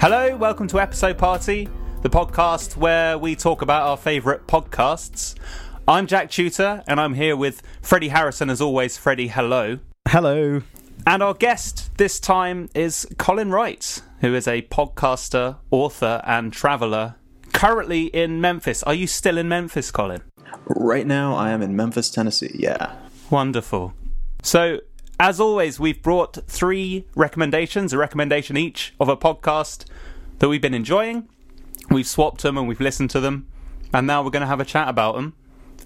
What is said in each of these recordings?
Hello, welcome to Episode Party, the podcast where we talk about our favourite podcasts. I'm Jack Chuter, and I'm here with Freddie Harrison, as always. Freddie, hello. Hello. And our guest this time is Colin Wright, who is a podcaster, author, and traveller currently in Memphis. Are you still in Memphis, Colin? Right now, I am in Memphis, Tennessee. Yeah. Wonderful. So, as always, we've brought three recommendations, a recommendation each of a podcast that we've been enjoying. We've swapped them and we've listened to them, and now we're going to have a chat about them.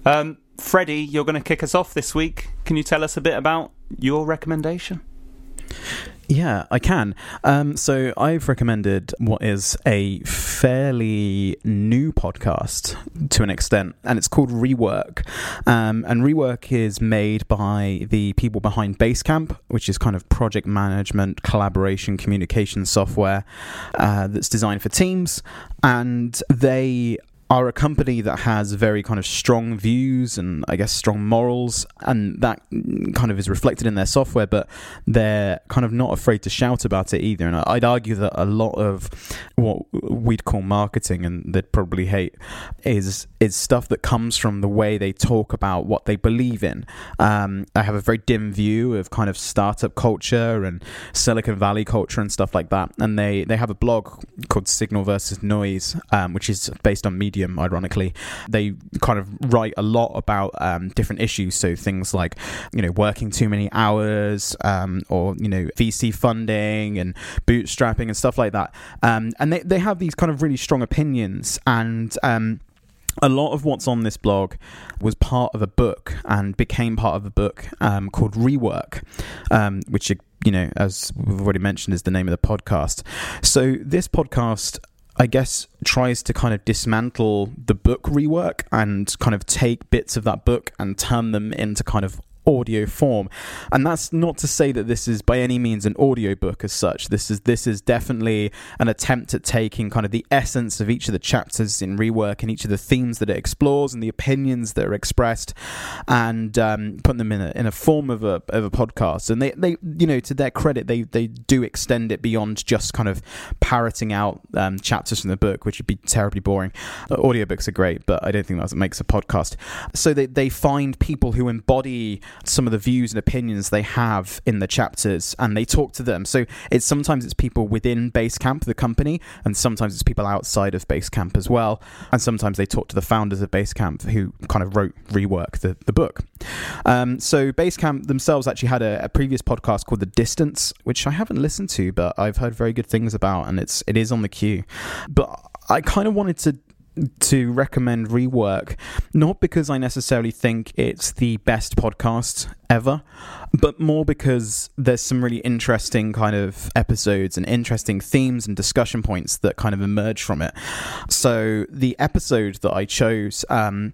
Um, Freddie, you're going to kick us off this week. Can you tell us a bit about your recommendation? Yeah, I can. Um, so I've recommended what is a fairly new podcast to an extent, and it's called Rework. Um, and Rework is made by the people behind Basecamp, which is kind of project management, collaboration, communication software uh, that's designed for teams. And they are a company that has very kind of strong views and I guess strong morals, and that kind of is reflected in their software, but they're kind of not afraid to shout about it either. And I'd argue that a lot of what we'd call marketing, and they'd probably hate, is is stuff that comes from the way they talk about what they believe in. Um, I have a very dim view of kind of startup culture and Silicon Valley culture and stuff like that, and they they have a blog called Signal versus Noise, um, which is based on Medium ironically. They kind of write a lot about um, different issues. So things like you know working too many hours um, or you know vc funding and bootstrapping and stuff like that. Um, and they, they have these kind of really strong opinions. And um, a lot of what's on this blog was part of a book and became part of a book um, called Rework, um, which, you know, as we've already mentioned, is the name of the podcast. So, this podcast I guess tries to kind of dismantle the book rework and kind of take bits of that book and turn them into kind of audio form. And that's not to say that this is by any means an audiobook as such. This is this is definitely an attempt at taking kind of the essence of each of the chapters in rework and each of the themes that it explores and the opinions that are expressed and um, putting them in a, in a form of a, of a podcast. And they, they you know to their credit they they do extend it beyond just kind of parroting out um, chapters from the book which would be terribly boring. Uh, audiobooks are great but I don't think that makes a podcast. So they, they find people who embody some of the views and opinions they have in the chapters and they talk to them. So it's sometimes it's people within Basecamp, the company, and sometimes it's people outside of Basecamp as well. And sometimes they talk to the founders of Basecamp who kind of wrote rework the, the book. Um, so Basecamp themselves actually had a, a previous podcast called The Distance, which I haven't listened to, but I've heard very good things about, and it's it is on the queue. But I kind of wanted to to recommend rework not because i necessarily think it's the best podcast ever but more because there's some really interesting kind of episodes and interesting themes and discussion points that kind of emerge from it. So the episode that i chose um,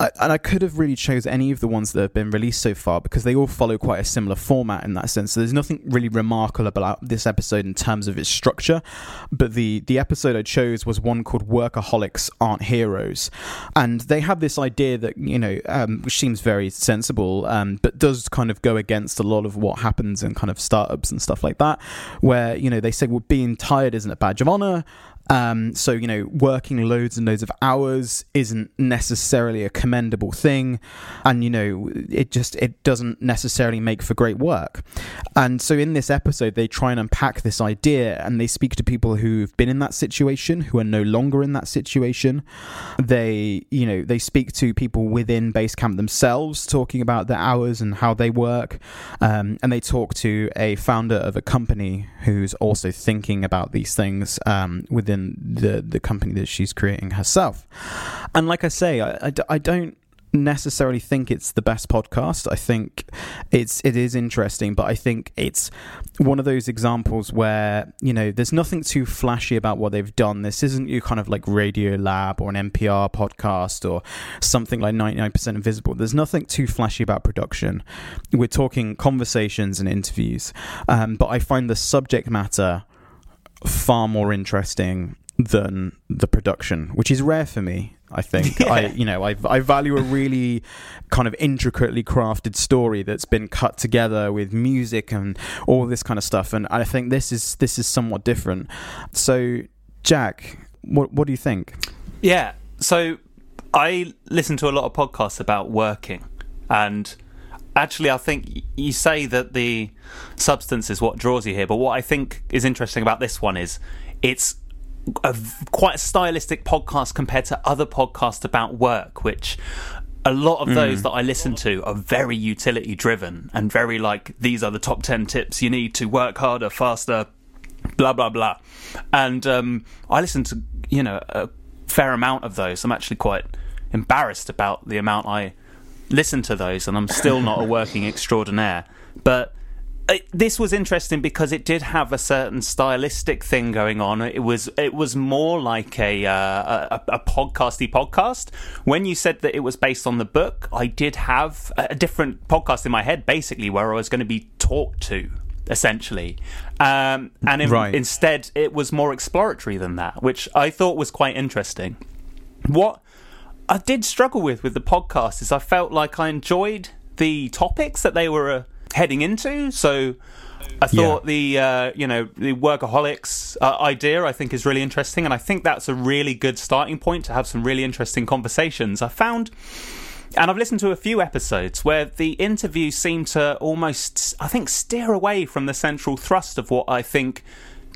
I, and I could have really chose any of the ones that have been released so far because they all follow quite a similar format in that sense. So there's nothing really remarkable about this episode in terms of its structure. But the the episode I chose was one called "Workaholics Aren't Heroes," and they have this idea that you know, um, which seems very sensible, um, but does kind of go against a lot of what happens in kind of startups and stuff like that, where you know they say, well, being tired isn't a badge of honor. Um, so you know, working loads and loads of hours isn't necessarily a commendable thing, and you know, it just it doesn't necessarily make for great work. And so in this episode, they try and unpack this idea, and they speak to people who've been in that situation, who are no longer in that situation. They, you know, they speak to people within Basecamp themselves, talking about their hours and how they work, um, and they talk to a founder of a company who's also thinking about these things um, within the the company that she's creating herself. And like I say, I, I, I don't necessarily think it's the best podcast. I think it's it is interesting, but I think it's one of those examples where you know there's nothing too flashy about what they've done. This isn't your kind of like Radiolab or an NPR podcast or something like 99% Invisible. There's nothing too flashy about production. We're talking conversations and interviews, um, but I find the subject matter far more interesting than the production, which is rare for me. I think I, you know, I, I value a really kind of intricately crafted story that's been cut together with music and all this kind of stuff, and I think this is this is somewhat different. So, Jack, what what do you think? Yeah. So I listen to a lot of podcasts about working, and actually, I think you say that the substance is what draws you here. But what I think is interesting about this one is it's a quite a stylistic podcast compared to other podcasts about work, which a lot of those that I listen to are very utility driven and very like these are the top 10 tips you need to work harder, faster, blah, blah, blah. And um, I listen to, you know, a fair amount of those. I'm actually quite embarrassed about the amount I listen to those, and I'm still not a working extraordinaire. But it, this was interesting because it did have a certain stylistic thing going on. It was it was more like a uh, a, a podcasty podcast. When you said that it was based on the book, I did have a different podcast in my head, basically, where I was going to be talked to. Essentially, um, and in, Right. instead it was more exploratory than that, which I thought was quite interesting. What I did struggle with with the podcast is I felt like I enjoyed the topics that they were uh, heading into. So I thought the uh, you know the workaholics uh, idea I think is really interesting, and I think that's a really good starting point to have some really interesting conversations. I found. And I've listened to a few episodes where the interviews seem to almost, I think, steer away from the central thrust of what I think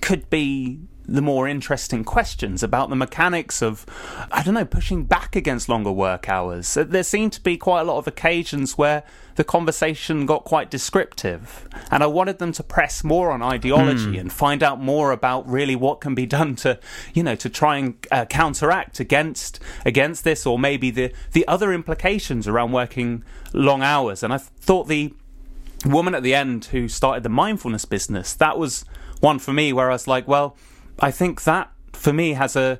could be the more interesting questions about the mechanics of, I don't know, pushing back against longer work hours. There seemed to be quite a lot of occasions where the conversation got quite descriptive, and I wanted them to press more on ideology and find out more about really what can be done to, you know, to try and uh, counteract against against this, or maybe the the other implications around working long hours. And I thought the woman at the end who started the mindfulness business, that was one for me where I was like, well, I think that for me has a,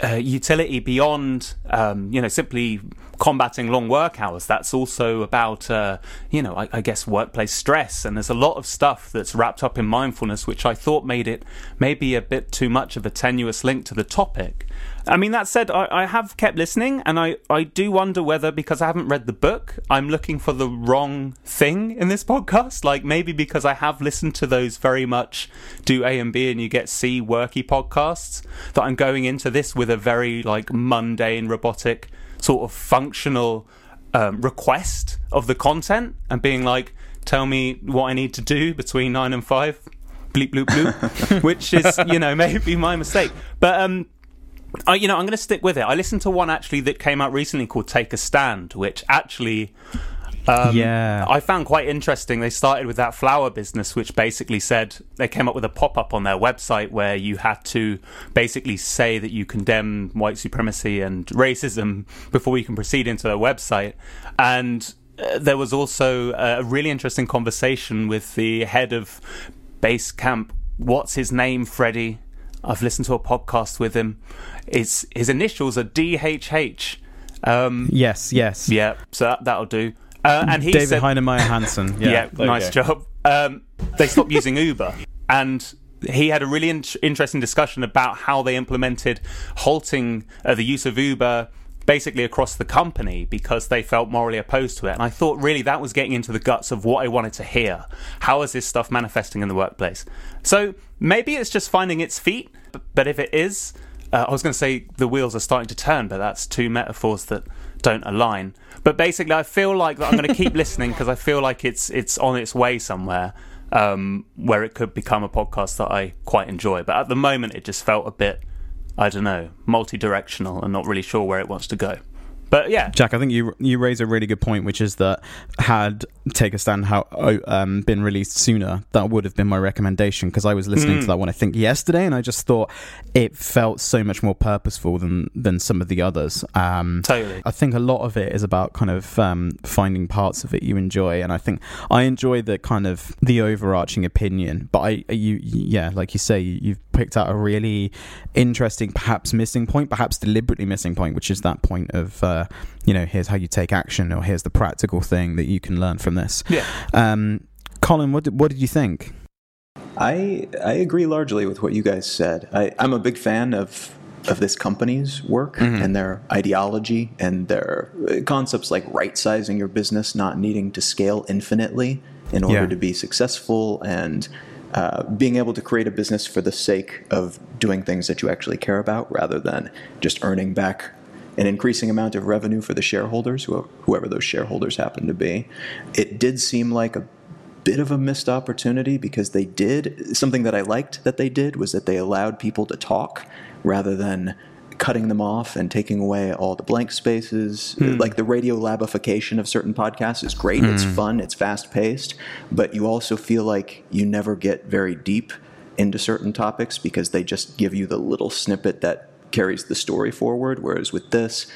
a utility beyond, um, you know, simply combating long work hours. That's also about, uh, you know, I, I guess workplace stress. And there's a lot of stuff that's wrapped up in mindfulness, which I thought made it maybe a bit too much of a tenuous link to the topic. I mean, that said, I, I have kept listening, and I, I do wonder whether, because I haven't read the book, I'm looking for the wrong thing in this podcast. Like, maybe because I have listened to those very much do A and B and you get C worky podcasts, that I'm going into this with a very, like, mundane, robotic, sort of functional um, request of the content and being like, tell me what I need to do between nine and five. Bleep, bloop, bloop. which is, you know, maybe my mistake. But, um, I, you know, I'm going to stick with it. I listened to one actually that came out recently called "Take a Stand," which actually, um, Yeah. I found quite interesting. They started with that flower business, which basically said they came up with a pop up on their website where you had to basically say that you condemn white supremacy and racism before you can proceed into their website. And uh, there was also a really interesting conversation with the head of Basecamp. What's his name, Freddie? I've listened to a podcast with him. His his initials are DHH. Um, Yes, yes. yeah, so that, that'll do. Uh, and he David said, Heinemeier Hansen. Yeah, yeah, nice go. job. Um, they stopped using Uber, and he had a really in- interesting discussion about how they implemented halting uh, the use of Uber basically across the company because they felt morally opposed to it. And I thought really that was getting into the guts of what I wanted to hear. How is this stuff manifesting in the workplace? So maybe it's just finding its feet, but if it is, uh, I was going to say the wheels are starting to turn, but that's two metaphors that don't align. But basically, I feel like that I'm going to keep listening because I feel like it's it's on its way somewhere um, where it could become a podcast that I quite enjoy. But at the moment, it just felt a bit, I don't know, multi-directional and not really sure where it wants to go. But yeah, Jack, I think you you raise a really good point, which is that had Take a Stand how um, been released sooner, that would have been my recommendation because I was listening Mm. to that one I think yesterday, and I just thought it felt so much more purposeful than than some of the others. Um, totally. I think a lot of it is about kind of um, finding parts of it you enjoy, and I think I enjoy the kind of the overarching opinion. But I, you, yeah, like you say, you- you've picked out a really interesting, perhaps missing point, perhaps deliberately missing point, which is that point of, uh, you know, here's how you take action, or here's the practical thing that you can learn from this. Yeah. Um, Colin, what did, what did you think? I I agree largely with what you guys said. I, I'm a big fan of of this company's work and their ideology and their uh, concepts like right sizing your business, not needing to scale infinitely in order Yeah. to be successful, and uh, being able to create a business for the sake of doing things that you actually care about, rather than just earning back an increasing amount of revenue for the shareholders, whoever those shareholders happen to be. It did seem like a bit of a missed opportunity because they did something that I liked that they did was that they allowed people to talk rather than cutting them off and taking away all the blank spaces. Hmm. Like the radio labification of certain podcasts is great. It's hmm. fun. It's fast paced, but you also feel like you never get very deep into certain topics because they just give you the little snippet that carries the story forward. Whereas with this,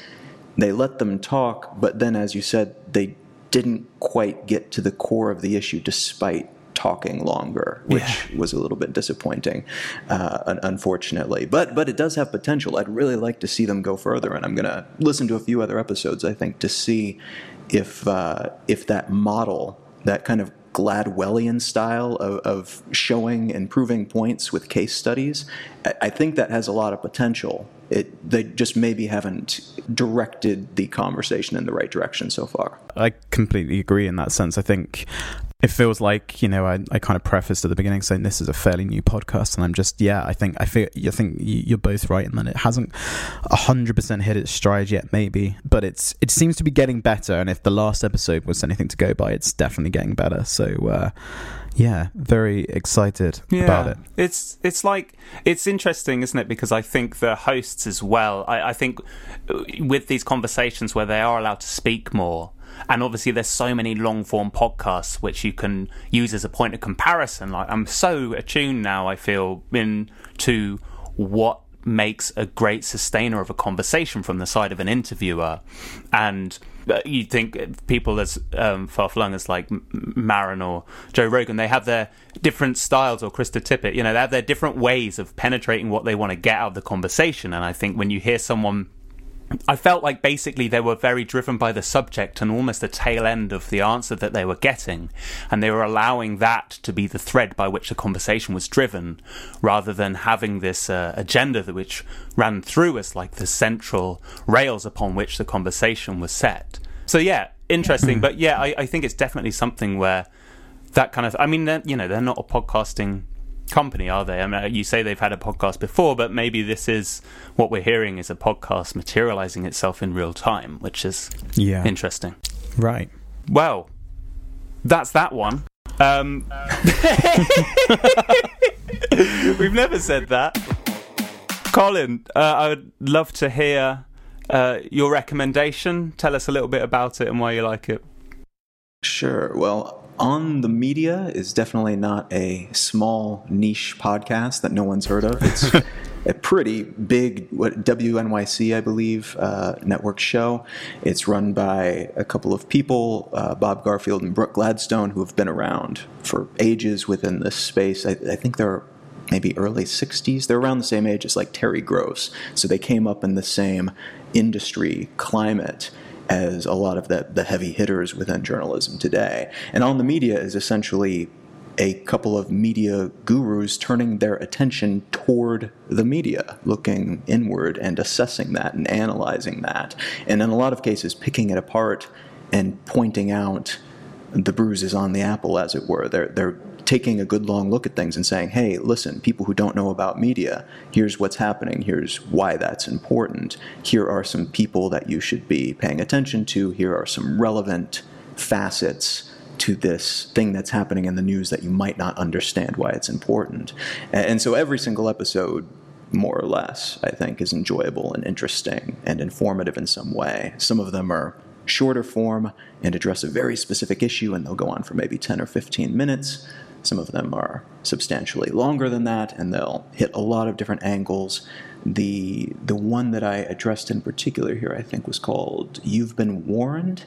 they let them talk, but then, as you said, they didn't quite get to the core of the issue despite talking longer, which was a little bit disappointing, uh, unfortunately. But but it does have potential. I'd really like to see them go further, and I'm going to listen to a few other episodes. I think to see if uh, if that model, that kind of Gladwellian style of, of showing and proving points with case studies, I, I think that has a lot of potential. It they just maybe haven't directed the conversation in the right direction so far. I completely agree in that sense. I think it feels like you know I, I kind of prefaced at the beginning saying this is a fairly new podcast, and I'm just yeah I think I feel I think you- you're both right and that it hasn't hundred percent hit its stride yet, maybe, but it's it seems to be getting better. And if the last episode was anything to go by, it's definitely getting better. So uh, yeah, very excited about it. It's it's like it's interesting, isn't it? Because I think the hosts as well. I, I think uh, with these conversations where they are allowed to speak more, and obviously there's so many long form podcasts which you can use as a point of comparison. Like I'm so attuned now. I feel in to what makes a great sustainer of a conversation from the side of an interviewer, and uh, you think people as um, far flung as like M- Maron or Joe Rogan, they have their different styles, or Krista Tippett, you know, they have their different ways of penetrating what they want to get out of the conversation. And I think when you hear someone I felt like basically they were very driven by the subject and almost the tail end of the answer that they were getting. And they were allowing that to be the thread by which the conversation was driven rather than having this uh, agenda that which ran through as like the central rails upon which the conversation was set. So, yeah, interesting. but yeah, I, I think it's definitely something where that kind of, I mean, you know, they're not a podcasting company, are they? I mean, you say they've had a podcast before, but maybe this is what we're hearing is a podcast materializing itself in real time, which is Yeah, interesting. right. Well, that's that one. Um, we've never said that. Colin, uh, I would love to hear uh, your recommendation. Tell us a little bit about it and why you like it. Sure. Well, On the Media is definitely not a small niche podcast that no one's heard of. It's a pretty big what WNYC, I believe, uh, network show. It's run by a couple of people, uh, Bob Garfield and Brooke Gladstone, who have been around for ages within this space. I, I think they're maybe early 60s. They're around the same age as like Terry Gross. So they came up in the same industry climate as a lot of the, the heavy hitters within journalism today. And On the Media is essentially a couple of media gurus turning their attention toward the media, looking inward and assessing that and analyzing that. And in a lot of cases, picking it apart and pointing out the bruises on the apple, as it were. They're, they're taking a good long look at things and saying, hey, listen, people who don't know about media, here's what's happening, here's why that's important. Here are some people that you should be paying attention to, here are some relevant facets to this thing that's happening in the news that you might not understand why it's important. And so every single episode more or less, I think, is enjoyable and interesting and informative in some way. Some of them are shorter form and address a very specific issue, and they'll go on for maybe 10 or 15 minutes. Some of them are substantially longer than that, and they'll hit a lot of different angles. The the one that I addressed in particular here, I think, was called "You've Been Warned,"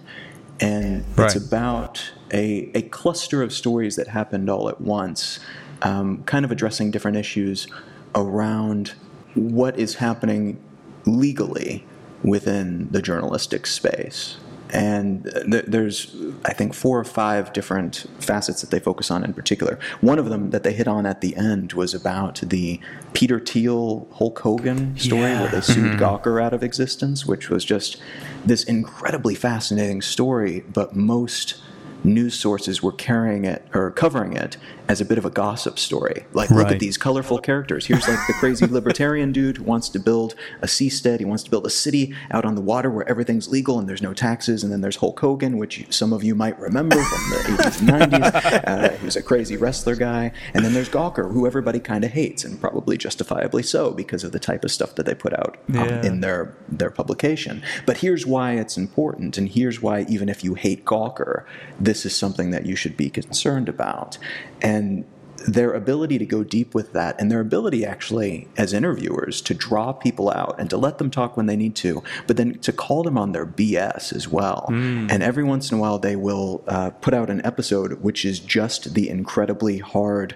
and Right. it's about a a cluster of stories that happened all at once, um, kind of addressing different issues around what is happening legally within the journalistic space. And th- there's, I think, four or five different facets that they focus on in particular. One of them that they hit on at the end was about the Peter Thiel Hulk Hogan story where they sued mm-hmm. Gawker out of existence, which was just this incredibly fascinating story, but most news sources were carrying it or covering it as a bit of a gossip story. Like, look at these colorful characters. Here's like the crazy libertarian dude who wants to build a seastead. He wants to build a city out on the water where everything's legal and there's no taxes. And then there's Hulk Hogan, which some of you might remember from the 80s and 90s. Uh, he was a crazy wrestler guy. And then there's Gawker, who everybody kind of hates, and probably justifiably so because of the type of stuff that they put out um, Yeah. in their their publication. But here's why it's important, and here's why even if you hate Gawker, this is something that you should be concerned about. And their ability to go deep with that and their ability actually as interviewers to draw people out and to let them talk when they need to but then to call them on their bs as well. And every once in a while they will uh, put out an episode which is just the incredibly hard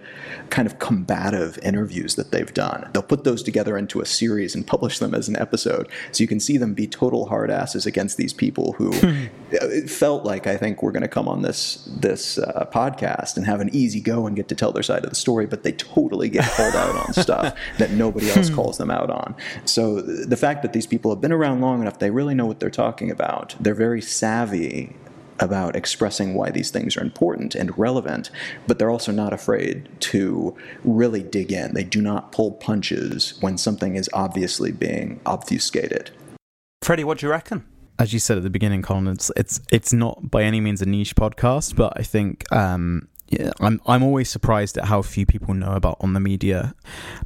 kind of combative interviews that they've done. They'll put those together into a series and publish them as an episode so you can see them be total hard asses against these people who it felt like I think we're going to come on this this uh, podcast and have an easy go and get to tell their side of the story, but they totally get called out on stuff that nobody else calls them out on. So the fact that these people have been around long enough, they really know what they're talking about. They're very savvy about expressing why these things are important and relevant, but they're also not afraid to really dig in. They do not pull punches when something is obviously being obfuscated. Freddie, what do you reckon? as you said at the beginning, Colin, it's it's it's not by any means a niche podcast, but I think um, yeah, I'm I'm always surprised at how few people know about on the media,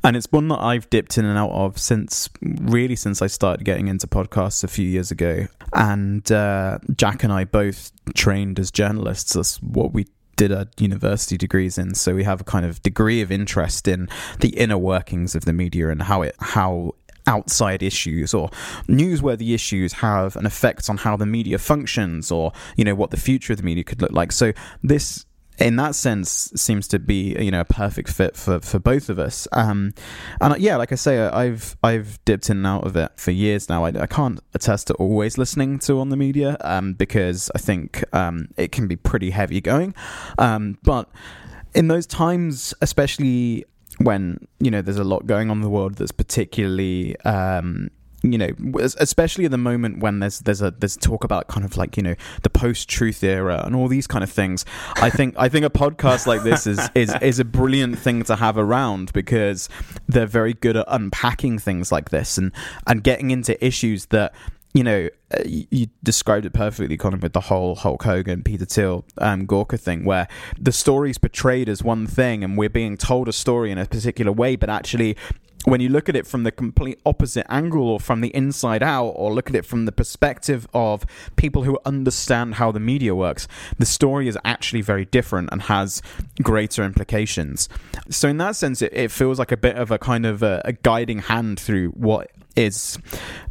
and it's one that I've dipped in and out of since really since I started getting into podcasts a few years ago. And uh, Jack and I both trained as journalists. That's what we did our university degrees in so we have a kind of degree of interest in the inner workings of the media and how it how outside issues or newsworthy issues have an effect on how the media functions or you know what the future of the media could look like so this in that sense seems to be you know a perfect fit for for both of us. Um and yeah like i say i've i've dipped in and out of it for years now. I, I can't attest to always listening to on the media um because i think um it can be pretty heavy going. Um but in those times especially when you know there's a lot going on in the world that's particularly um you know especially at the moment when there's there's a there's talk about kind of like you know the post truth era and all these kind of things. I think i think a podcast like this is is is a brilliant thing to have around because they're very good at unpacking things like this and and getting into issues that you know, uh, you, described it perfectly, Colin, with the whole Hulk Hogan, Peter Thiel, um, Gawker thing, where the story's portrayed as one thing and we're being told a story in a particular way, but actually, when you look at it from the complete opposite angle or from the inside out, or look at it from the perspective of people who understand how the media works, the story is actually very different and has greater implications. So, in that sense, it, it feels like a bit of a kind of a, a guiding hand through what is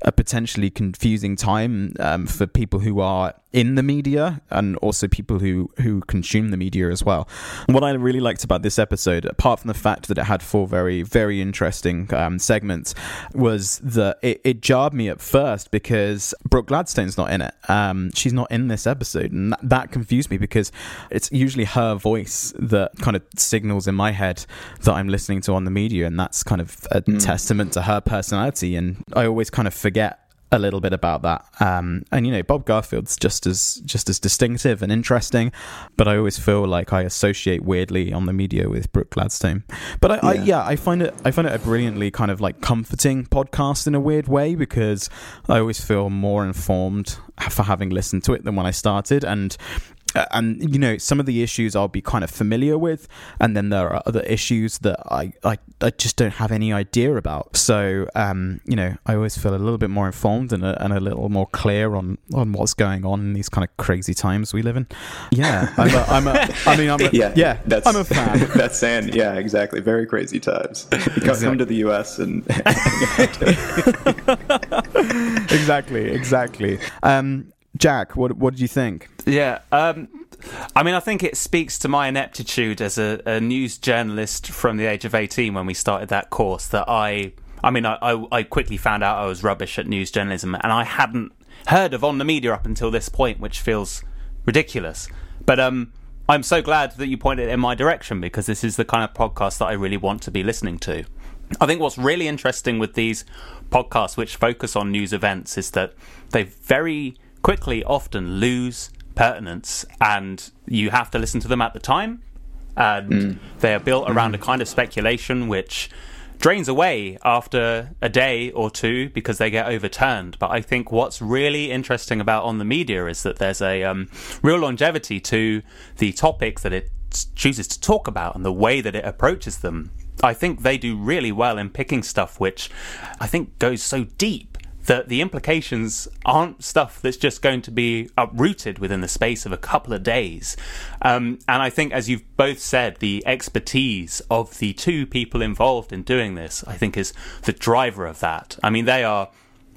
a potentially confusing time um, for people who are in the media and also people who who consume the media as well. What I really liked about this episode, apart from the fact that it had four very very interesting um, segments, was that it, it jarred me at first because Brooke Gladstone's not in it. Um, she's not in this episode, and that, that confused me because it's usually her voice that kind of signals in my head that I'm listening to on the media, and that's kind of a testament to her personality. And I always kind of forget a little bit about that. Um, and you know, Bob Garfield's just as just as distinctive and interesting, but I always feel like I associate weirdly on the media with Brooke Gladstone. But I, I Yeah. yeah, I find it I find it a brilliantly kind of like comforting podcast in a weird way because I always feel more informed for having listened to it than when I started and and you know some of the issues I'll be kind of familiar with, and then there are other issues that I I, I just don't have any idea about. So um, you know I always feel a little bit more informed and a, and a little more clear on on what's going on in these kind of crazy times we live in. Yeah, I'm a, I'm a I mean I'm a, yeah yeah that's, I'm a fan. that's saying, yeah, exactly. Very crazy times. Come, come to the U.S. and exactly exactly. Um, Jack, what what did you think? Yeah. Um, I mean, I think it speaks to my ineptitude as a, a, news journalist from the age of 18 when we started that course that I. I mean, I, I, I quickly found out I was rubbish at news journalism, and I hadn't heard of On the Media up until this point, which feels ridiculous. But um, I'm so glad that you pointed in my direction because this is the kind of podcast that I really want to be listening to. I think what's really interesting with these podcasts, which focus on news events, is that they very quickly often lose pertinence and you have to listen to them at the time. And mm. they are built around mm. a kind of speculation which drains away after a day or two because they get overturned. But I think what's really interesting about on the media is that there's a um, real longevity to the topics that it chooses to talk about and the way that it approaches them. I think they do really well in picking stuff which I think goes so deep that the implications aren't stuff that's just going to be uprooted within the space of a couple of days. Um, and I think, as you've both said, the expertise of the two people involved in doing this, I think, is the driver of that. I mean, they are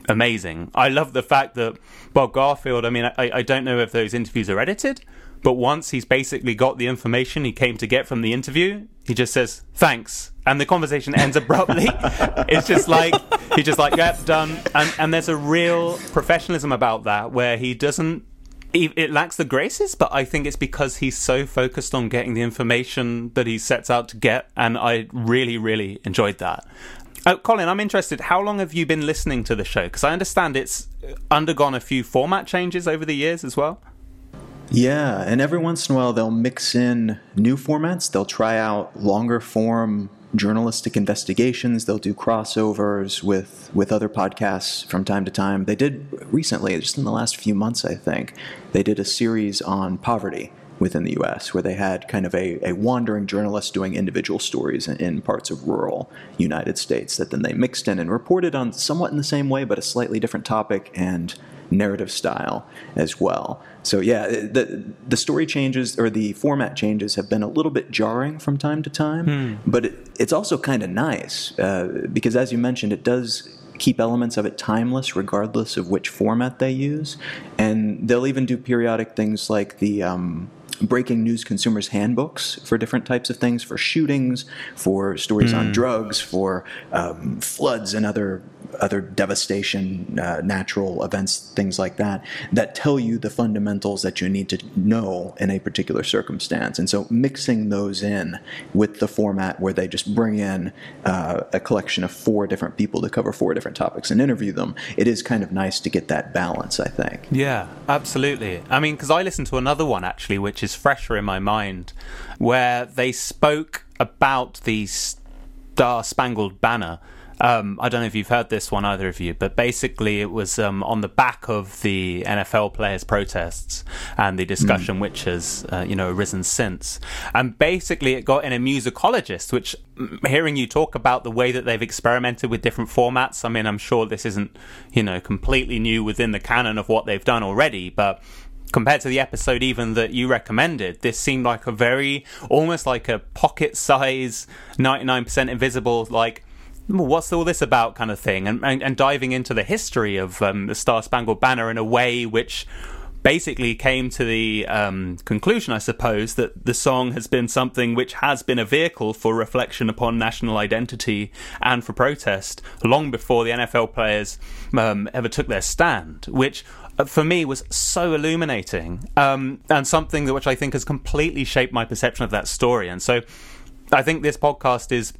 amazing. I love the fact that Bob Garfield, I mean, I, I don't know if those interviews are edited, but once he's basically got the information he came to get from the interview, he just says thanks, and the conversation ends abruptly. it's just like he's just like, "Yep, done." And and there's a real professionalism about that where he doesn't. It lacks the graces, but I think it's because he's so focused on getting the information that he sets out to get, and I really, really enjoyed that. Uh, Colin, I'm interested. How long have you been listening to the show? Because I understand it's undergone a few format changes over the years as well. Yeah, and every once in a while they'll mix in new formats. They'll try out longer form journalistic investigations. They'll do crossovers with with other podcasts from time to time. They did recently, just in the last few months, I think, they did a series on poverty within the U.S., where they had kind of a, a wandering journalist doing individual stories in, in, parts of rural United States that then they mixed in and reported on somewhat in the same way, but a slightly different topic and narrative style as well. So yeah, the the story changes or the format changes have been a little bit jarring from time to time, hmm. but it, it's also kind of nice uh, because, as you mentioned, it does keep elements of it timeless regardless of which format they use, and they'll even do periodic things like the. Um, breaking news consumers handbooks for different types of things for shootings for stories mm. on hmm. drugs for um, floods and other other devastation, uh, natural events, things like that, that tell you the fundamentals that you need to know in a particular circumstance. And so mixing those in with the format where they just bring in uh, a collection of four different people to cover four different topics and interview them, it is kind of nice to get that balance, I think. Yeah, absolutely. I mean, because I listened to another one actually, which is fresher in my mind, where they spoke about the Star Spangled Banner um, I don't know if you've heard this one, either of you, but basically it was um, on the back of the NFL players' protests and the discussion mm. which has, uh, you know, arisen since. And basically it got in a musicologist, which mm, hearing you talk about the way that they've experimented with different formats, I mean, I'm sure this isn't, you know, completely new within the canon of what they've done already, but compared to the episode even that you recommended, this seemed like a very almost like a pocket size 99% invisible like what's all this about kind of thing and, and, and diving into the history of um, the Star Spangled Banner in a way which basically came to the um, conclusion, I suppose, that the song has been something which has been a vehicle for reflection upon national identity and for protest long before the NFL players um, ever took their stand, which uh, for me was so illuminating um, and something that which I think has completely shaped my perception of that story. And so I think this podcast is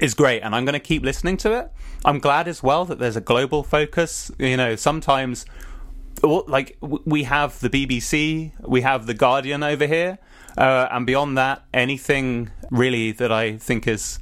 is great and I'm going to keep listening to it. I'm glad as well that there's a global focus. You know, sometimes like we have the BBC, we have the Guardian over here, uh, and beyond that, anything really that I think is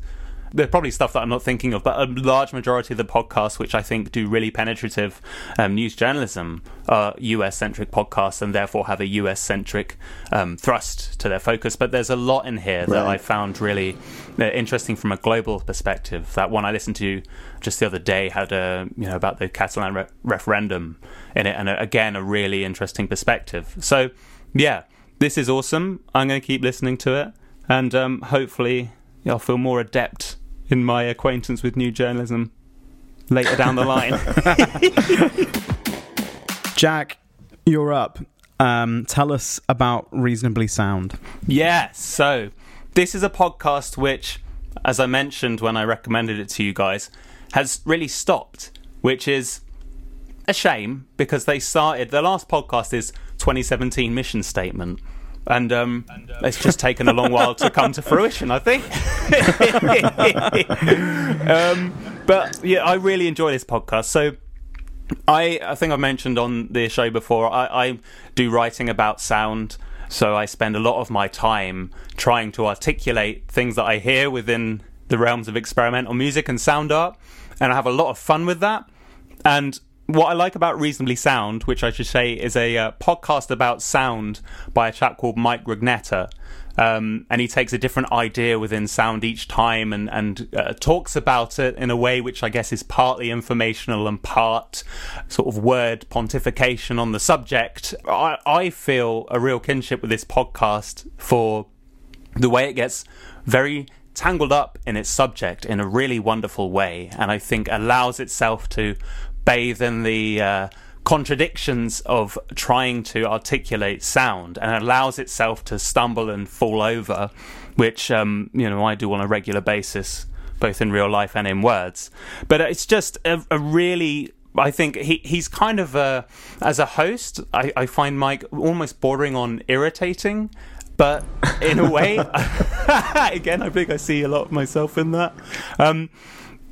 There's probably stuff that I'm not thinking of, but a large majority of the podcasts, which I think do really penetrative um, news journalism, are US centric podcasts and therefore have a US centric um, thrust to their focus. But there's a lot in here that Right. I found really uh, interesting from a global perspective. That one I listened to just the other day had a you know about the Catalan re- referendum in it, and a, again a really interesting perspective. So yeah, this is awesome. I'm going to keep listening to it, and um, hopefully I'll feel more adept in my acquaintance with new journalism later down the line. Jack, you're up. Um, tell us about Reasonably Sound. Yes. So this is a podcast which, as I mentioned when I recommended it to you guys, has really stopped, which is a shame because they started. The last podcast is 2017 mission statement. And um, it's just taken a long while to come to fruition, I think. um, but yeah, I really enjoy this podcast. So I, I think I've mentioned on the show before, I, I do writing about sound. So I spend a lot of my time trying to articulate things that I hear within the realms of experimental music and sound art. And I have a lot of fun with that. And what I like about Reasonably Sound, which I should say is a uh, podcast about sound by a chap called Mike Rugnetta. Um, and he takes a different idea within sound each time and, and uh, talks about it in a way which I guess is partly informational and part sort of word pontification on the subject. I, I feel a real kinship with this podcast for the way it gets very tangled up in its subject in a really wonderful way, and I think allows itself to bathe in the uh, contradictions of trying to articulate sound, and allows itself to stumble and fall over, which um, you know I do on a regular basis, both in real life and in words. But it's just a, a really I think he he's kind of a as a host. I, I find Mike almost bordering on irritating, but in a way, again, I think I see a lot of myself in that. Um,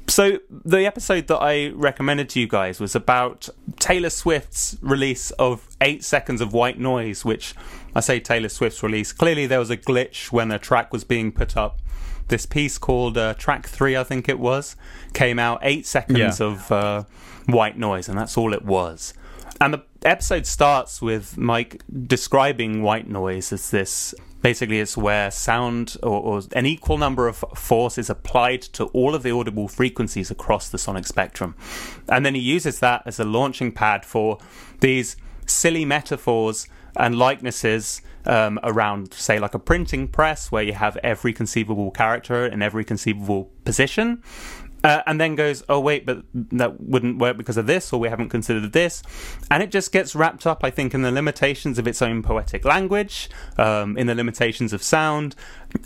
so the episode that I recommended to you guys was about Taylor Swift's release of eight seconds of white noise, which I say Taylor Swift's release. Clearly, there was a glitch when a track was being put up. This piece called uh, Track Three, I think it was, came out eight seconds Yeah. of uh, white noise, and that's all it was. And the episode starts with Mike describing white noise as this basically it's where sound or, or an equal number of force is applied to all of the audible frequencies across the sonic spectrum. And then he uses that as a launching pad for these silly metaphors and likenesses um, around, say, like a printing press where you have every conceivable character in every conceivable position. Uh, and then goes, oh wait, but that wouldn't work because of this, or we haven't considered this, and it just gets wrapped up, I think, in the limitations of its own poetic language, um, in the limitations of sound,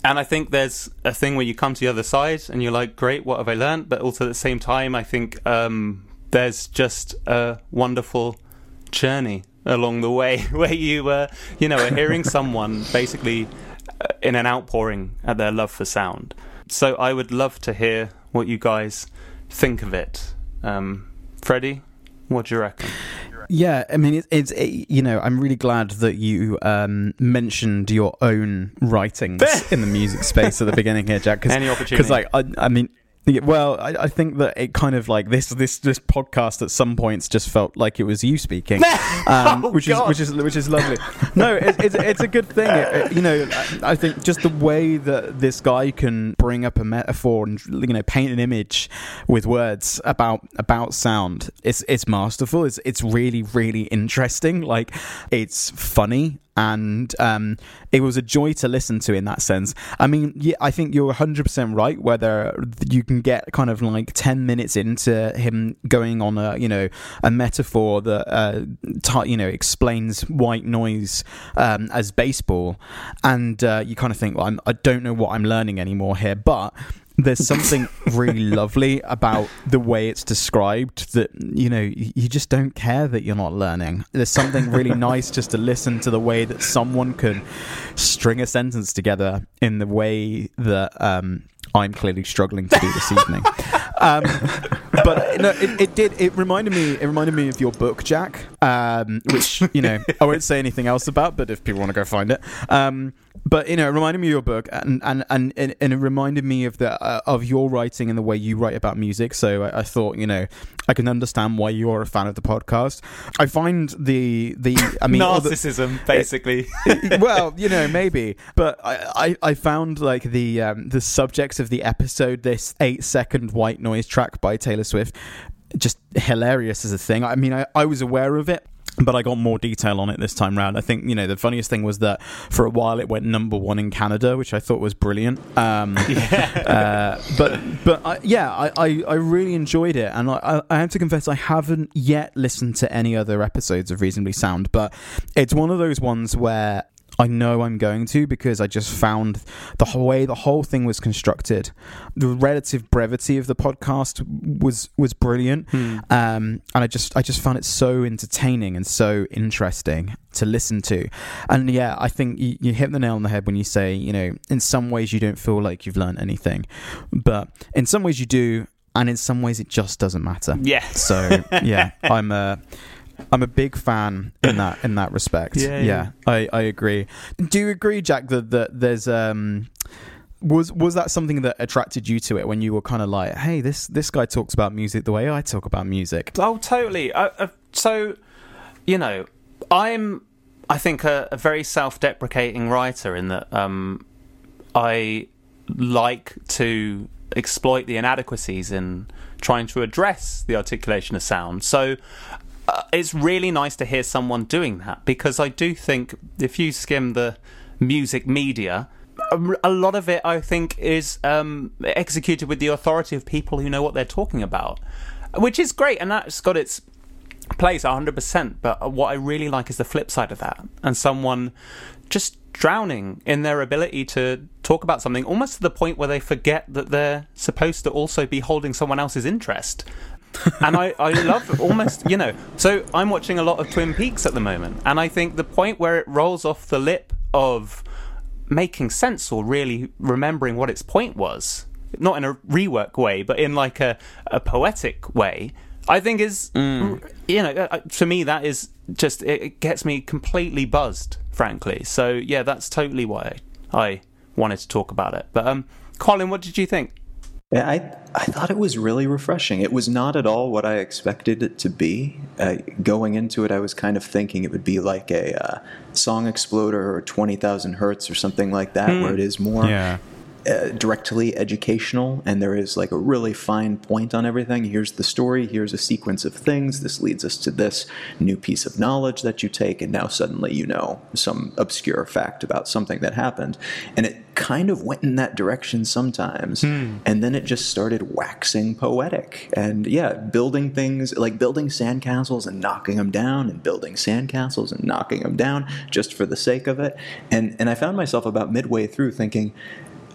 and I think there's a thing where you come to the other side and you're like, great, what have I learned? But also at the same time, I think um, there's just a wonderful journey along the way where you, uh, you know, are hearing someone basically uh, in an outpouring at their love for sound. So I would love to hear what you guys think of it. Um, Freddie, what do you reckon? Yeah, I mean, it, it's it, you know, I'm really glad that you um, mentioned your own writings in the music space at the beginning here, Jack. Cause, Any opportunity. Because, like, I, I mean. Yeah, Well, I, I think that it kind of like this this this podcast at some points just felt like it was you speaking, um, Oh, which God. is which is which is lovely. No, it, it's it's a good thing. It- it- you know, I I think just the way that this guy can bring up a metaphor and you know paint an image with words about about sound, it's it's masterful. It's it's really really interesting. Like it's funny and um, it was a joy to listen to in that sense. I mean, yeah, I think you're 100% right. Whether you can get kind of like 10 minutes into him going on a you know a metaphor that uh, ti you know explains white noise um, as baseball, and uh, you kind of think, well, I'm, I don't know what I'm learning anymore here, but there's something really lovely about the way it's described that you know you just don't care that you're not learning there's something really nice just to listen to the way that someone can string a sentence together in the way that um, i'm clearly struggling to do this evening um, but no, it, it did. It reminded me. It reminded me of your book, Jack. Um, which you know, I won't say anything else about. But if people want to go find it, um, but you know, it reminded me of your book, and and and, and it reminded me of the uh, of your writing and the way you write about music. So I, I thought, you know, I can understand why you are a fan of the podcast. I find the the I mean, all the- Narcissism, basically. well, you know, maybe, but I, I, I found like the um, the subjects of the episode, this eight second white noise track by Taylor Swift, just hilarious as a thing. I mean, I, I was aware of it. But I got more detail on it this time round. I think you know the funniest thing was that for a while it went number one in Canada, which I thought was brilliant. Um, uh, but but I, yeah, I, I, I really enjoyed it, and I, I- I have to confess I haven't yet listened to any other episodes of Reasonably Sound, but it's one of those ones where I know I'm going to because I just found the whole way the whole thing was constructed, the relative brevity of the podcast was was brilliant, um, and I just I just found it so entertaining and so interesting to listen to, and yeah, I think you, you hit the nail on the head when you say you know in some ways you don't feel like you've learned anything, but in some ways you do, and in some ways it just doesn't matter. yeah. So yeah, I'm a I'm a big fan in that in that respect. Yeah, Yeah, yeah. I, I agree. Do you agree, Jack, that, that there's um was was that something that attracted you to it when you were kind of like, hey, this this guy talks about music the way I talk about music? Oh, totally. Uh, uh, so, you know, I'm, I think, a, a very self-deprecating writer in that um, I like to exploit the inadequacies in trying to address the articulation of sound. So. Uh, it's really nice to hear someone doing that because I do think if you skim the music media, a, a lot of it I think is um, executed with the authority of people who know what they're talking about, which is great, and that's got its place 100%. But what I really like is the flip side of that, and someone just drowning in their ability to talk about something almost to the point where they forget that they're supposed to also be holding someone else's interest. And I, I love almost, you know. So I'm watching a lot of Twin Peaks at the moment, and I think the point where it rolls off the lip of making sense or really remembering what its point was, not in a rework way, but in like a, a poetic way, I think is, you know, uh, to me, that is just, it, it gets me completely buzzed, frankly. So yeah, that's totally why I wanted to talk about it. But, um, Colin, what did you think? Yeah, I I thought it was really refreshing. It was not at all what I expected it to be. Uh, going into it, I was kind of thinking it would be like a uh, Song Exploder or Twenty Thousand Hertz or something like that, where it is more Yeah. Uh, directly educational and there is like a really fine point on everything. Here's the story, here's a sequence of things. This leads us to this new piece of knowledge that you take, and now suddenly you know some obscure fact about something that happened. And it kind of went in that direction sometimes. And then it just started waxing poetic. And yeah, building things like building sandcastles and knocking them down, and building sandcastles and knocking them down just for the sake of it. And, and I found myself about midway through thinking,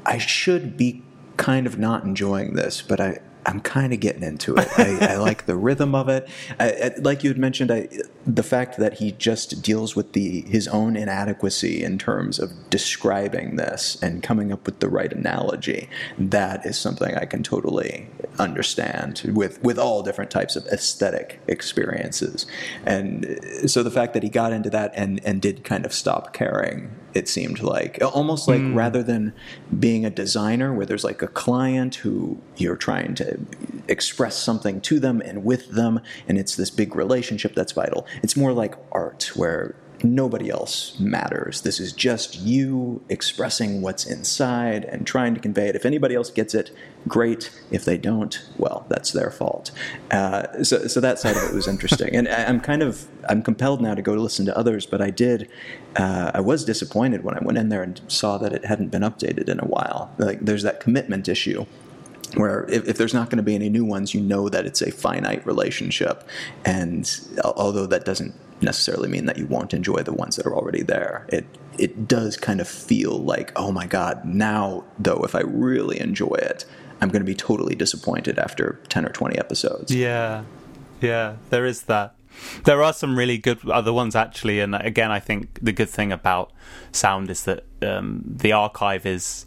I should be kind of not enjoying this, but I, I'm kind of getting into it. I, I like the rhythm of it. I, I, like you had mentioned, I, the fact that he just deals with the his own inadequacy in terms of describing this and coming up with the right analogy. That is something I can totally understand with with all different types of aesthetic experiences. And so the fact that he got into that and and did kind of stop caring it seemed like. Almost like hmm. rather than being a designer where there's like a client who you're trying to express something to them and with them and it's this big relationship that's vital. It's more like art where nobody else matters. This is just you expressing what's inside and trying to convey it. If anybody else gets it great. If they don't well that's their fault. Uh, so, so that side of it was interesting. And I- i'm kind of i'm compelled now to go listen to others but i did uh, i was disappointed when i went in there and saw that it hadn't been updated in a while. Like there's that commitment issue where if, if there's not going to be any new ones, you know that it's a finite relationship. And although that doesn't necessarily mean that you won't enjoy the ones that are already there, it it does kind of feel like, oh my god, now though, if I really enjoy it, I'm going to be totally disappointed after 10 or 20 episodes. Yeah, yeah, there is that. There are some really good other ones actually, and again, I think the good thing about sound is that um, the archive is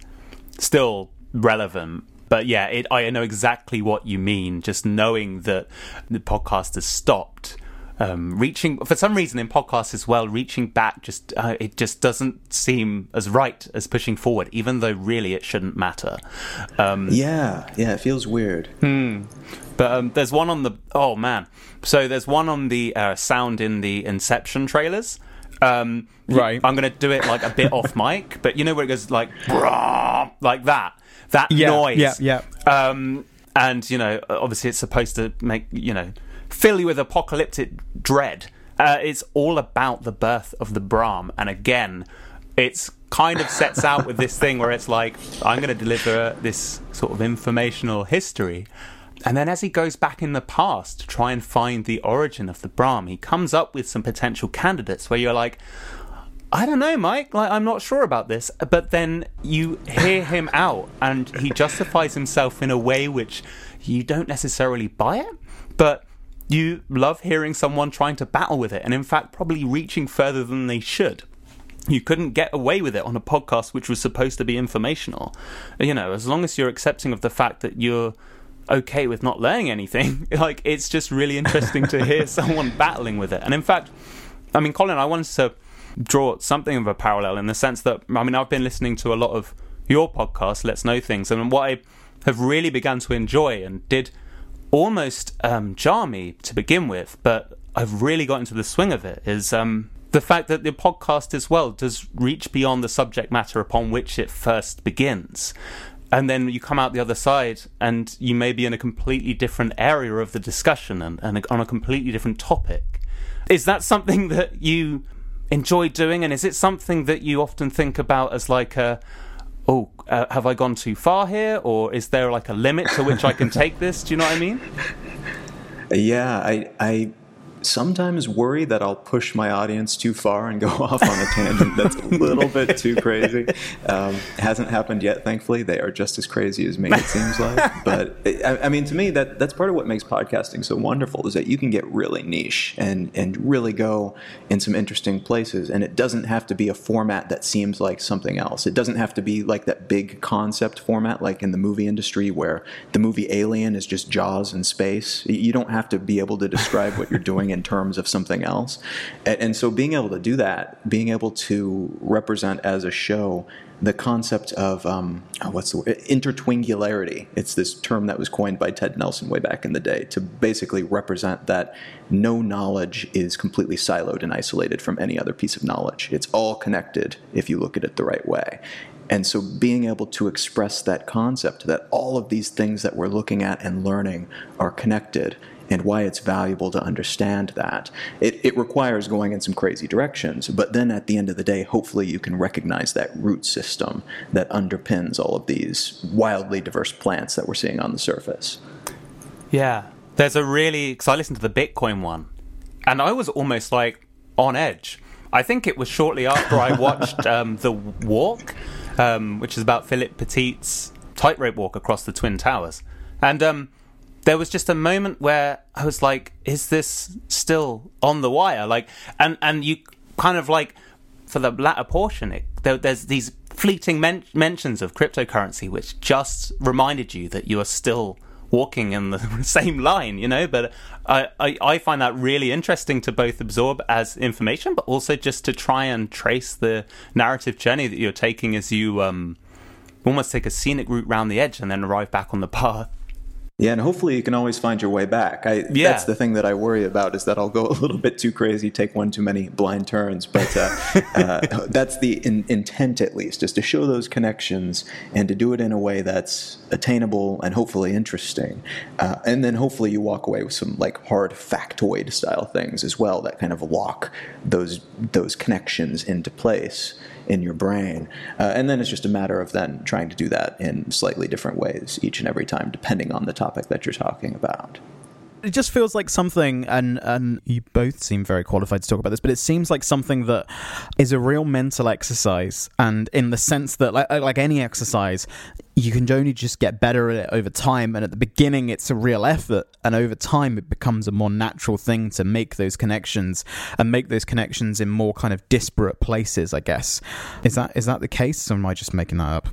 still relevant but yeah, it, I know exactly what you mean. Just knowing that the podcast has stopped. Um, reaching for some reason in podcasts as well, reaching back just uh, it just doesn't seem as right as pushing forward, even though really it shouldn't matter. Um, Yeah, yeah, it feels weird. but um, there's one on the oh man, so there's one on the uh, sound in the Inception trailers. Um, Right. I'm gonna do it like a bit off mic, but you know where it goes like "Brah," like that, that Yeah, noise. yeah, yeah. Um, and you know, obviously, it's supposed to make you know fill you with apocalyptic dread. Uh, it's all about the birth of the Brahm, and again, it's kind of sets out with this thing where it's like, I'm going to deliver this sort of informational history. And then as he goes back in the past to try and find the origin of the Brahm, he comes up with some potential candidates where you're like, I don't know, Mike. Like, I'm not sure about this. But then you hear him out, and he justifies himself in a way which you don't necessarily buy it, but you love hearing someone trying to battle with it, and in fact, probably reaching further than they should. You couldn't get away with it on a podcast which was supposed to be informational. You know, as long as you're accepting of the fact that you're okay with not learning anything, like, it's just really interesting to hear someone battling with it. And in fact, I mean, Colin, I wanted to draw something of a parallel in the sense that I mean I've been listening to a lot of your podcast, Let's Know Things, and what I have really begun to enjoy and did almost um, jar me to begin with, but I've really got into the swing of it is um, the fact that the podcast as well does reach beyond the subject matter upon which it first begins. And then you come out the other side and you may be in a completely different area of the discussion and, and on a completely different topic. Is that something that you enjoy doing? And is it something that you often think about as like a, oh, uh, have I gone too far here? Or is there like a limit to which I can take this? Do you know what I mean? Yeah, I, I sometimes worry that I'll push my audience too far and go off on a tangent that's a little bit too crazy. Um, hasn't happened yet, thankfully. They are just as crazy as me, it seems like. But I, I mean, to me, that that's part of what makes podcasting so wonderful is that you can get really niche and and really go in some interesting places, and it doesn't have to be a format that seems like something else. It doesn't have to be like that big concept format, like in the movie industry, where the movie Alien is just Jaws in space. You don't have to be able to describe what you're doing in terms of something else. And, and so being able to do that, being able to represent as a show the concept of um, oh, what's the word? intertwingularity. It's this term that was coined by Ted Nelson way back in the day to basically represent that no knowledge is completely siloed and isolated from any other piece of knowledge. It's all connected if you look at it the right way. And so being able to express that concept that all of these things that we're looking at and learning are connected and why it's valuable to understand that. It, it requires going in some crazy directions, but then at the end of the day, hopefully you can recognize that root system that underpins all of these wildly diverse plants that we're seeing on the surface. Yeah. There's a really because I listened to the Bitcoin one, and I was almost like on edge. I think it was shortly after I watched um, the Walk, um, which is about Philip Petit's tightrope walk across the Twin Towers, and um, there was just a moment where I was like, "Is this still on the wire?" Like, and and you kind of like for the latter portion, it, there, there's these fleeting men- mentions of cryptocurrency, which just reminded you that you are still walking in the same line, you know. But I, I, I find that really interesting to both absorb as information, but also just to try and trace the narrative journey that you're taking as you um, almost take a scenic route round the edge and then arrive back on the path. Yeah, and hopefully you can always find your way back. I, Yeah. That's the thing that I worry about is that I'll go a little bit too crazy, take one too many blind turns. But uh, uh, that's the in, intent, at least, is to show those connections and to do it in a way that's attainable and hopefully interesting. Uh, and then hopefully you walk away with some like hard factoid style things as well that kind of lock those those connections into place in your brain. Uh, and then it's just a matter of then trying to do that in slightly different ways each and every time, depending on the topic that you're talking about. It just feels like something and and you both seem very qualified to talk about this but it seems like something that is a real mental exercise and in the sense that like like any exercise you can only just get better at it over time and at the beginning it's a real effort and over time it becomes a more natural thing to make those connections and make those connections in more kind of disparate places i guess is that is that the case or am i just making that up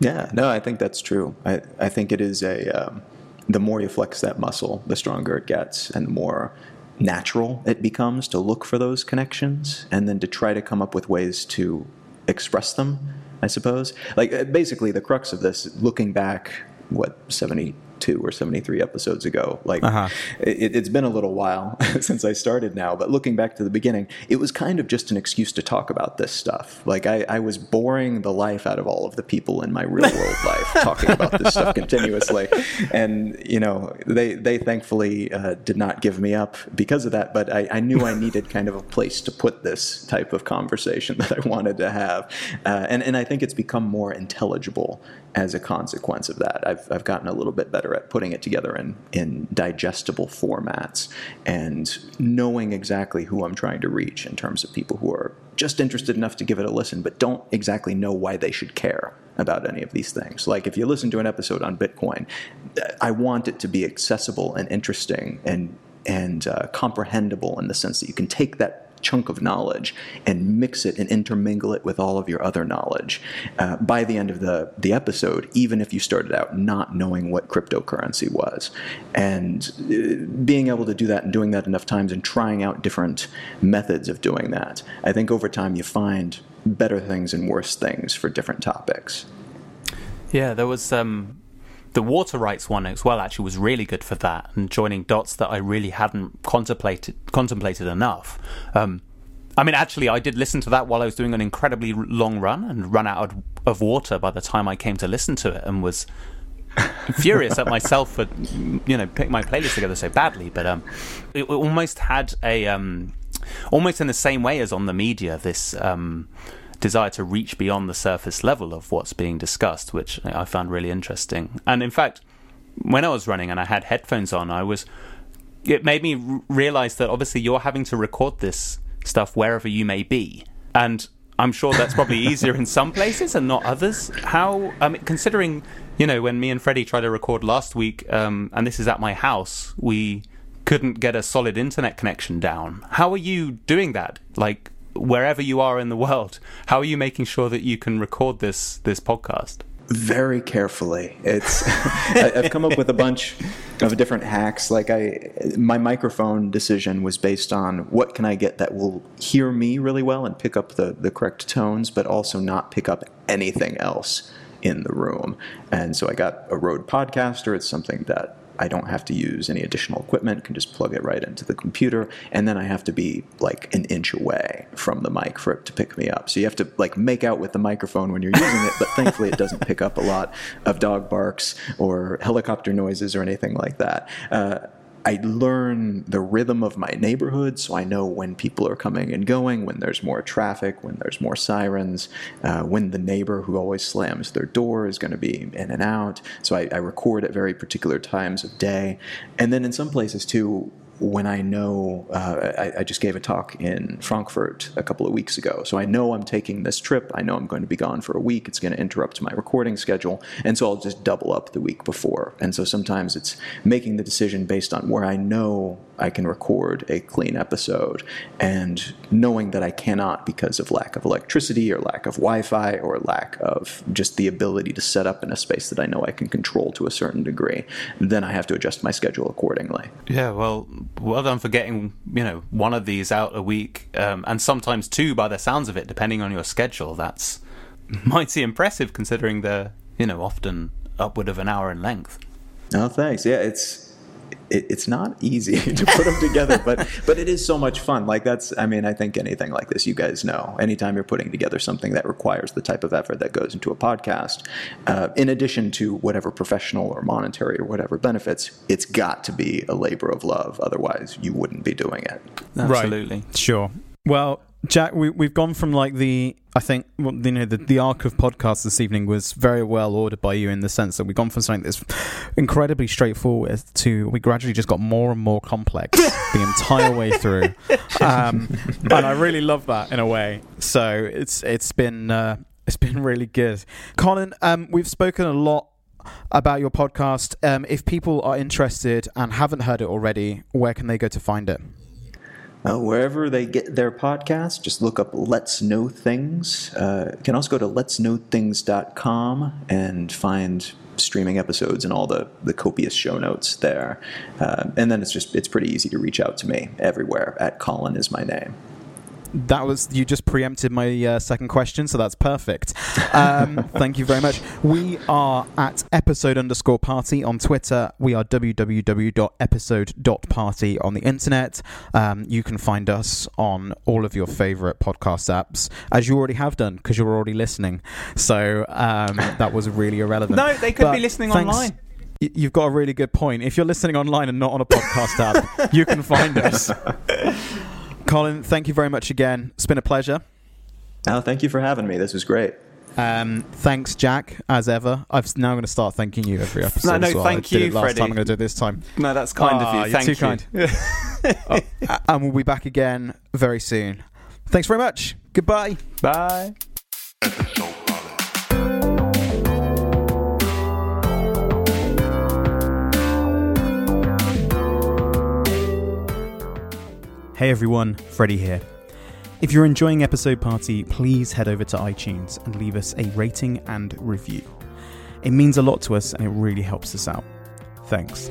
Yeah, no, I think that's true. I, I think it is a, um, the more you flex that muscle, the stronger it gets, and the more natural it becomes to look for those connections and then to try to come up with ways to express them, I suppose. Like, uh, basically, the crux of this, looking back, what, 72 or 73 episodes ago, like, Uh-huh. it, it's been a little while since I started now, but looking back to the beginning, it was kind of just an excuse to talk about this stuff. Like I, I was boring the life out of all of the people in my real world life, talking about this stuff continuously, and you know they they thankfully uh, did not give me up because of that. But I, I knew I needed kind of a place to put this type of conversation that I wanted to have, uh, and and I think it's become more intelligible as a consequence of that. I've I've gotten a little bit better at putting it together in in digestible formats and knowing exactly who I'm trying to reach in terms of people who are just interested enough to give it a listen, but don't exactly know why they should care about any of these things. Like if you listen to an episode on Bitcoin, I want it to be accessible and interesting and and uh, comprehensible in the sense that you can take that chunk of knowledge and mix it and intermingle it with all of your other knowledge uh, by the end of the, the episode, even if you started out not knowing what cryptocurrency was. And uh, being able to do that and doing that enough times and trying out different methods of doing that, I think over time you find better things and worse things for different topics. Yeah, there was um, the water rights one as well. Actually, was really good for that and joining dots that I really hadn't contemplated contemplated enough. Um, I mean, actually, I did listen to that while I was doing an incredibly long run and run out of, water by the time I came to listen to it, and was furious at myself for you know putting my playlist together so badly. But um, it, it almost had a um, almost in the same way as on the media this. Um, desire to reach beyond the surface level of what's being discussed, which I found really interesting. And in fact, when I was running and I had headphones on, I was. It made me r- realize that obviously you're having to record this stuff wherever you may be, and I'm sure that's probably easier in some places and not others. How, I mean, considering you know when me and Freddie tried to record last week, um, and this is at my house, we couldn't get a solid internet connection down. How are you doing that? Like wherever you are in the world, how are you making sure that you can record this this podcast? very carefully. It's I've come up with a bunch of different hacks. Like I, my microphone decision was based on what can I get that will hear me really well and pick up the the correct tones, but also not pick up anything else in the room. And so I got a Rode Podcaster. It's something that I don't have to use any additional equipment, can just plug it right into the computer, and then I have to be like an inch away from the mic for it to pick me up. So you have to like make out with the microphone when you're using it, but thankfully it doesn't pick up a lot of dog barks or helicopter noises or anything like that. Uh, I learn the rhythm of my neighborhood, so I know when people are coming and going, when there's more traffic, when there's more sirens, uh, when the neighbor who always slams their door is going to be in and out. So I, I record at very particular times of day. And then in some places, too, when I know, uh, I, I just gave a talk in Frankfurt a couple of weeks ago. So I know I'm taking this trip. I know I'm going to be gone for a week. It's going to interrupt my recording schedule. And so I'll just double up the week before. And so sometimes it's making the decision based on where I know I can record a clean episode and knowing that I cannot because of lack of electricity or lack of Wi Fi or lack of just the ability to set up in a space that I know I can control to a certain degree, then I have to adjust my schedule accordingly. Yeah, well, well done for getting you know one of these out a week, um, and sometimes two by the sounds of it, depending on your schedule. That's mighty impressive considering they're you know often upward of an hour in length. Oh, thanks. Yeah, it's it, it's not easy to put them together, but but it is so much fun. Like that's, I mean, I think anything like this, you guys know, anytime you're putting together something that requires the type of effort that goes into a podcast, uh, in addition to whatever professional or monetary or whatever benefits, it's got to be a labor of love. Otherwise, you wouldn't be doing it. Absolutely. Sure. Well, Jack, we, we've gone from like the I think well, you know the, the arc of podcast this evening was very well ordered by you in the sense that we've gone from something that's incredibly straightforward to we gradually just got more and more complex the entire way through, um, and I really love that in a way. So it's it's been uh, it's been really good. Colin, um, we've spoken a lot about your podcast. Um, if people are interested and haven't heard it already, where can they go to find it? Uh, wherever they get their podcast, just look up Let's Know Things. Uh, you can also go to letsknowthings.com and find streaming episodes and all the, the copious show notes there. Uh, and then it's just it's pretty easy to reach out to me everywhere at Colin is my name. That was you just preempted my uh, second question, so that's perfect. Um, thank you very much. We are at episode underscore party on Twitter. We are www.episode.party on the internet. Um, you can find us on all of your favorite podcast apps, as you already have done because you're already listening. So um, that was really irrelevant. No, they could But be listening thanks- online. You've got a really good point. If you're listening online and not on a podcast app, you can find us. Colin, thank you very much again. It's been a pleasure. Oh, thank you for having me. This was great. Um, thanks, Jack, as ever. I'm now going to start thanking you every episode. No, no, as well. thank I you, last Freddie. time. I'm going to do it this time. No, that's kind Ah, of you. you're Thank too you. kind. Uh, and we'll be back again very soon. Thanks very much. Goodbye. Bye. Hey everyone, Freddie here. If you're enjoying Episode Party, please head over to iTunes and leave us a rating and review. It means a lot to us and it really helps us out. Thanks.